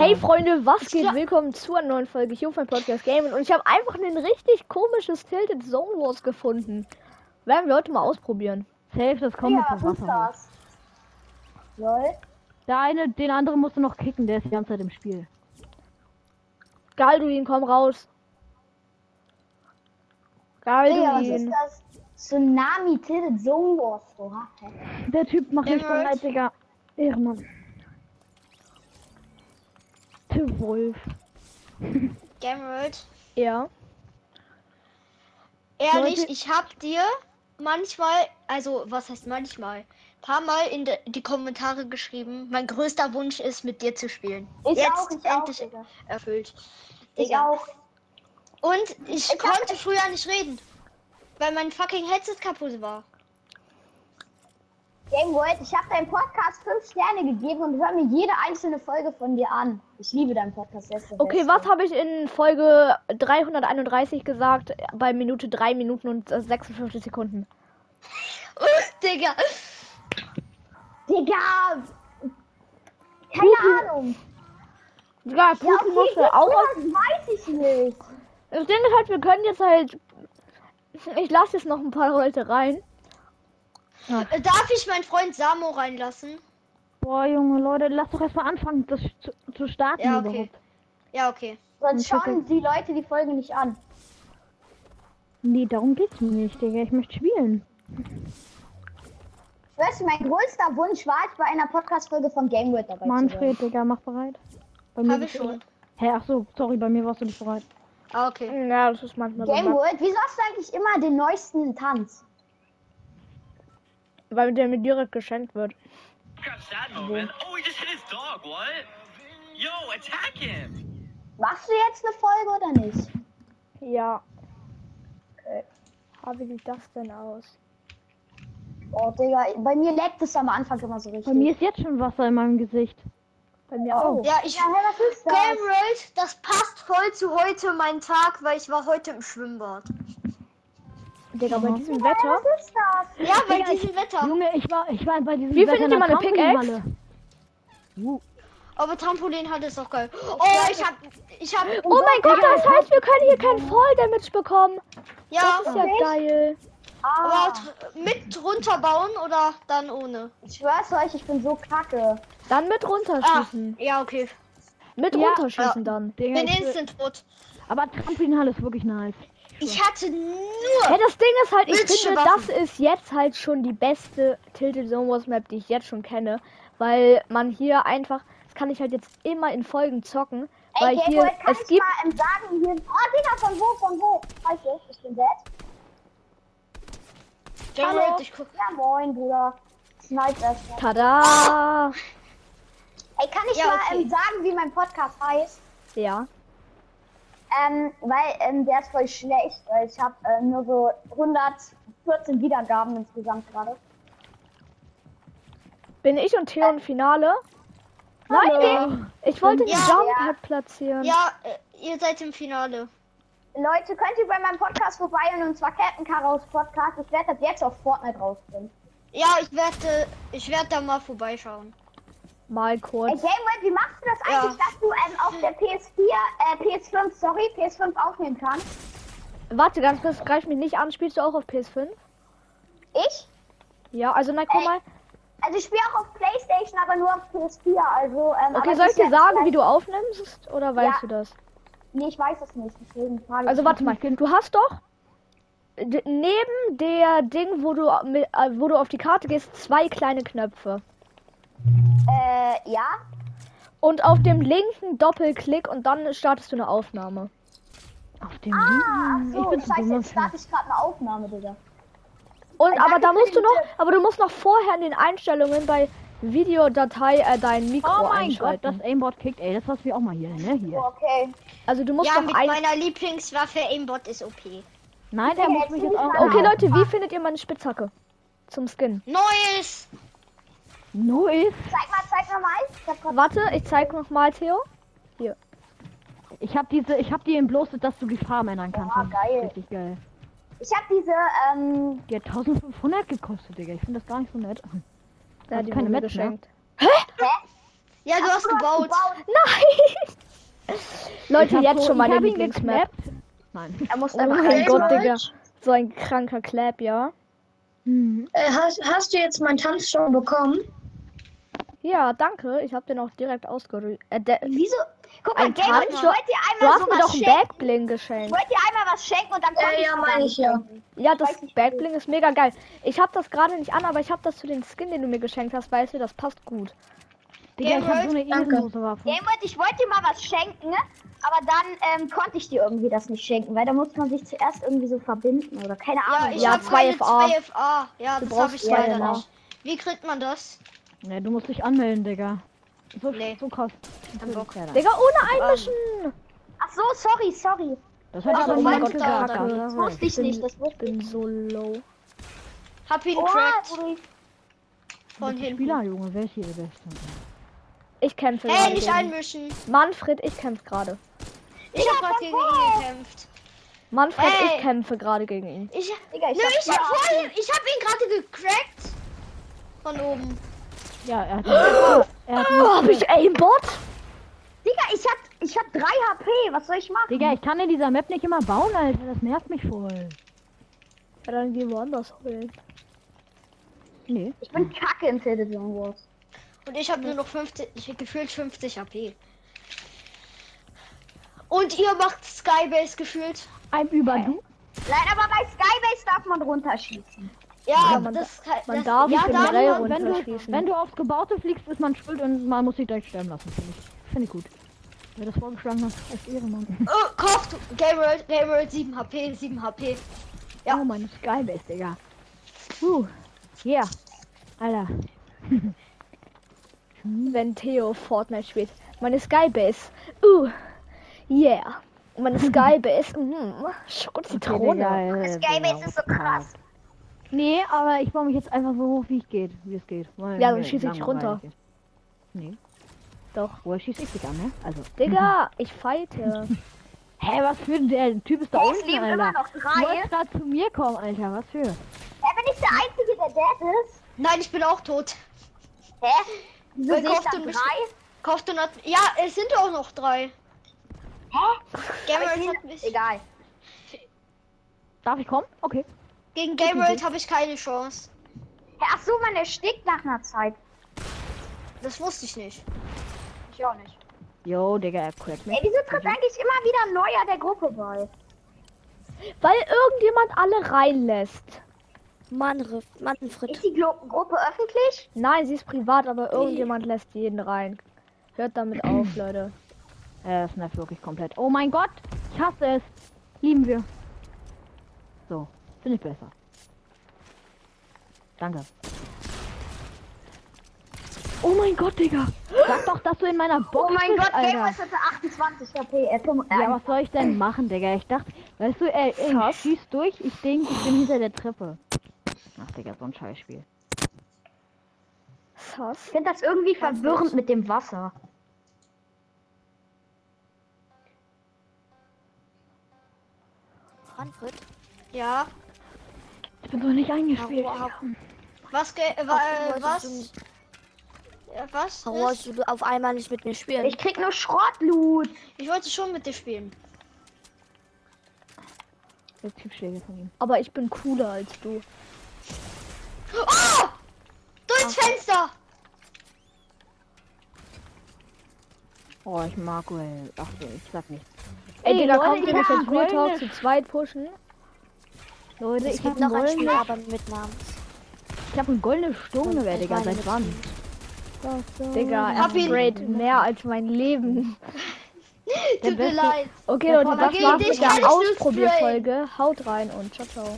Hey Freunde, was geht? Ja. Willkommen zu einer neuen Folge hier auf meinem Podcast Gaming und ich habe einfach ein richtig komisches Tilted Zone Wars gefunden. Werden wir heute mal ausprobieren. Safe, das kommt Ja, mit was dem Wasser. das? Lol. Der eine, den anderen musst du noch kicken, der ist die ganze Zeit im Spiel. Galduin, komm raus. Was ist Galduin. das? Tsunami Tilted Zone Wars. Oha. Der Typ macht mich bereit, Digga. Ehrenmann. Wolf. Gamerald, Ja. ehrlich, Leute- ich hab dir manchmal, also was heißt manchmal, paar Mal in de, die Kommentare geschrieben, mein größter Wunsch ist, mit dir zu spielen. Ich Jetzt auch, ich auch, endlich Digga. erfüllt. Ich Digga. auch. Und ich, Ich hab- konnte früher nicht reden, weil mein fucking Headset kaputt war. Game World, ich habe deinem Podcast 5 Sterne gegeben und höre mir jede einzelne Folge von dir an. Ich liebe deinen Podcast. Okay, Beste. was habe ich in Folge 331 gesagt? Bei Minute 3 Minuten und äh, 56 Sekunden. Uh, Digga. Digga! Keine Ahnung. Ja, Ja, Putin okay, musste auch. sowas? weiß ich nicht. Das Ding ist halt, wir können jetzt halt. Ich lasse jetzt noch ein paar Leute rein. Äh, Darf ich meinen Freund Samo reinlassen? Boah, Junge, Leute, lass doch erstmal anfangen, das zu, zu starten Ja, okay. überhaupt. Ja, okay. Sonst schauen die Leute die Folge nicht an. Nee, darum geht's mir nicht, Digga. Ich möchte spielen. Ich weiß, mein größter Wunsch war, ich bei einer Podcast-Folge von Game World dabei zu sein. Manfred, Digga, mach bereit. Bei mir Habe ich du- schon. Hä, ach so, sorry, bei mir warst du nicht bereit. Ah, okay. Ja, das ist manchmal so. Game World, wieso hast du eigentlich immer den neuesten Tanz? Weil der mir direkt geschenkt wird. Oh, he just hit his dog. What? Yo, attack him! Machst du jetzt eine Folge oder nicht? Ja. Okay. Wie sieht das denn aus? Oh, Digga, bei mir leckt es am Anfang immer so richtig. Bei mir ist jetzt schon Wasser in meinem Gesicht. Bei mir Oh. auch. Ja, ich. Ja, hey, was ist das? Gamerald, das passt voll zu heute mein Tag, weil ich war heute im Schwimmbad. Digga, bei Aha. diesem Hey, Wetter. was ist das? Ja, bei Digga, diesem Wetter. Junge, ich war, ich war bei diesem Wie Wetter findet in ihr meine Pickaxe? Uh, Aber Trampolin hat es auch geil. Oh, ich hab. Ich hab. Oh mein Gott, das heißt, wir können hier keinen Fall Damage bekommen. Ja, Das ist ja Echt? geil. aber Ah, tr- mit runterbauen oder dann ohne? ich schwör's euch, ich bin so kacke. Dann mit Ah, runterschießen. ja, okay. Mit Ja. runterschießen dann. Digga, Bin ich instant tot. aber Trampolinhalle ist wirklich nice. Ich hatte nur. Ja, das Ding ist halt, ich du finde, Waffen? das ist jetzt halt schon die beste Tilted Zone Wars Map, die ich jetzt schon kenne. Weil man hier einfach, das kann ich halt jetzt immer in Folgen zocken. Ey, Weil Game hier, es ich gibt, mal sagen, hier... Ah, Digga, von wo, von wo? Scheiße, ich bin dead. Gamerald, ich guck. Ja, moin, Bruder. Snipe erstmal. tada! Ey, kann ich Ja, mal okay. ähm, sagen, wie mein Podcast heißt? Ja. Ähm, weil ähm, der ist voll schlecht, weil ich habe äh, nur so 114 Wiedergaben insgesamt gerade. Bin ich und Theo im Finale? Nein, ich wollte den Ja. Jump Ja. Pad platzieren. Ja, äh, ihr seid im Finale. Leute, könnt ihr bei meinem Podcast vorbeihören und zwar Captain Karaos Podcast. Ich werde das jetzt auf Fortnite rausbringen. Ja, ich werde, ich werde da mal vorbeischauen. Mal kurz. Gameboy, wie machst du das Ja. eigentlich, dass du ähm, auf der PS4, äh, PS5, sorry, PS5 aufnehmen kannst? Warte, ganz kurz, greif mich nicht an. Spielst du auch auf PS5? Ich? Ja, also na guck Ey, mal. Also ich spiele auch auf Playstation, aber nur auf PS4. Also, ähm, Okay, soll ich dir sagen, wie du aufnimmst? Oder weißt Ja. du das? Nee, ich weiß es nicht, deswegen frage. Also warte mal, du hast doch neben der Ding, wo du mit, äh, wo du auf die Karte gehst, zwei kleine Knöpfe. Äh, ja. Und auf dem linken Doppelklick und dann startest du eine Aufnahme. Auf dem Ah, linken. ach so, bin zu scheiße, jetzt starte ich gerade eine Aufnahme, Digga. Und Äh, aber danke da musst du noch, Tipp. aber du musst noch vorher in den Einstellungen bei Videodatei äh, dein Mikro Oh mein Gott, einschalten. das Aimbot kickt, ey. Das hast du auch mal hier, ne? Hier. Okay. also du musst Ja, noch mit ein. meiner Lieblingswaffe Aimbot ist OP. Nein, Digga, er muss mich bin jetzt ich auch. Okay, Leute, wie findet ihr meine Spitzhacke? Zum Skin. Neues! Neues. Zeig mal, zeig mal mal. Ich hab grad Warte, ich zeig noch mal, Theo. Ich hab diese, ich hab die entblostet, dass du die Farben ändern kannst. Ist geil. Richtig geil. Ich hab diese, ähm, Die hat 1500 gekostet, Digga. Ich finde das gar nicht so nett. Ja, Hast die keine Metz, ne? geschenkt. hä? Ja, Ja, du hast gebaut. Nein! Leute, jetzt so- schon meine ich hab ihn Lieblingsmap. Nein. Er muss Oh einfach mein Gott. Digga. So ein kranker Clap, ja. Mhm. Äh, hast, hast du jetzt meinen Tanz schon bekommen? Ja, danke. Ich hab den auch direkt ausgerüstet. Äh, Wieso? Guck mal, Tanz? ich wollte dir du einmal hast mir doch ein. Backbling Ich geschenkt. wollte dir einmal was schenken und dann konnte Äh, ich ja, meine ich nicht ja. Ja, das Backbling ist mega geil. Ich hab das gerade nicht an, aber ich hab das zu den Skin, den du mir geschenkt hast, weißt du, das passt gut. Digga, ich hab so eine Danke. ehrenlose Waffe. Gameboy, ich wollte dir mal was schenken, ne? aber dann ähm, konnte ich dir irgendwie das nicht schenken, weil da muss man sich zuerst irgendwie so verbinden oder keine Ja, Ahnung. ich Ja, habe zwei keine FA. 2 FA. Ja, Du das habe ich leider FA. nicht. Wie kriegt man das? Ne, du musst dich anmelden, Digga. So, Nee. so Bock. Digga, ohne einmischen! Ach so, sorry, sorry. Das hat aber mein niemand Gott, gesagt. Das wusste ich nicht, das Ich wusste ich bin so low. Hab ihn Oh, cracked von hinten. Spieler, Junge, welche ihr Beste? Ich kämpfe Hey, nicht gegen- einmischen. Manfred, ich kämpfe gerade. Ich hab grad gegen ihn gekämpft. Manfred, Hey. ich kämpfe gerade gegen ihn. Ich, Digga, ich Nö, hab ich hab ich hab ihn gerade gecrackt. Von oben. Ja, er hat. er hat Oh, hab ich Aimbot? Digga, ich hab, ich hab 3 HP, was soll ich machen? Digga, ich kann in dieser Map nicht immer bauen, Alter. Das nervt mich voll. Ja, dann gehen wir woanders holen. Nee. Ich bin kacke in Television Wars. Und ich habe nur noch 50, ich hab gefühlt 50 HP. Und ihr macht Skybase gefühlt. Ein über du. Nein, aber bei Skybase darf man runterschießen. Ja, Ja, man das, Man das, darf ja, generell man, Wenn du, wenn du aufs Gebaute fliegst, ist man schuld und man muss sich direkt sterben lassen, finde ich. Finde ich gut. Wer das vorgeschlagen hat, ist Ehrenmann. Oh, kauft Game World, Game World 7 HP, 7 HP. Ja. Oh, meine Skybase, Digga. Uh. Yeah. Alter. Wenn Theo Fortnite spielt. Meine Skybase. Uh. Yeah. Meine Skybase. Mm. Schokozitrone. Das Skybase ist so krass. Nee, aber ich baue mich jetzt einfach so hoch, wie ich geht, wie es geht. weil Ja, dann mir schieß ich dich runter. Nee. Doch. Woher schieß ich dich an, ne? Also. Digga, ich fighte. Hä, was für ein der Typ ist da Es unten, leben immer Alter? noch Du drei. wolltest gerade zu mir kommen, Alter. Was für? Hä, bin ich der Einzige, der dead ist? Nein, ich bin auch tot. Hä? Wieso Weil da du mich- drei? Kauft du not Ja, es sind auch noch drei. Hä? World hat mich. Egal. Darf ich kommen? Okay. Gegen Game World habe ich keine Chance. Ach so, man erstickt nach einer Zeit. Das wusste ich nicht. Ich auch nicht. Yo, Digga, er crackt mich. Ey, wieso tritt eigentlich immer wieder neuer der Gruppe bei? Weil irgendjemand alle reinlässt. Manfred, Manfred. Ist die Glo Gruppe öffentlich? Nein, sie ist privat, aber irgendjemand lässt jeden rein. Hört damit auf, Leute. Äh, das nervt wirklich komplett. Oh mein Gott, ich hasse es. Lieben wir. So, finde ich besser. Danke. Oh mein Gott, Digga. Sag doch, dass du in meiner Box Oh mein bist, Gott, Alter. Boy hatte 28 HP. Er fünf- Ja, was soll ich denn machen, Digga? Ich dachte, weißt du, er, er schießt durch. Ich denke, ich bin hinter der Treppe. Ach, Digga, so ein Scheißspiel. Ich finde das irgendwie verwirrend mit dem Wasser. Manfred. Ja. Ich bin so nicht eingespielt. Warum, Was ge äh, äh, was? wolltest Ja, was? du, warum wolltest du auf einmal nicht mit mir spielen? Ich krieg nur Schrottloot. Ich wollte schon mit dir spielen. Der Typschläge von ihm. Aber ich bin cooler als du. Oh! Durchs Fenster! Oh, ich mag Well. Ach ich sag nichts. Ey, Ey, Digga, Leute, kommt ihr ich nicht hab jetzt Real Talk zu zweit pushen? Leute, es ich hab gibt noch ein Spiel, aber mit Namen. ich hab ein goldenes Sturmgewehr, Ich Digga. Seit wann? Digga, Hab ihn- sprayt mehr als mein Leben. Tut mir leid. Okay, Leute, das war's mit der Ausprobierfolge. Haut rein und ciao, ciao.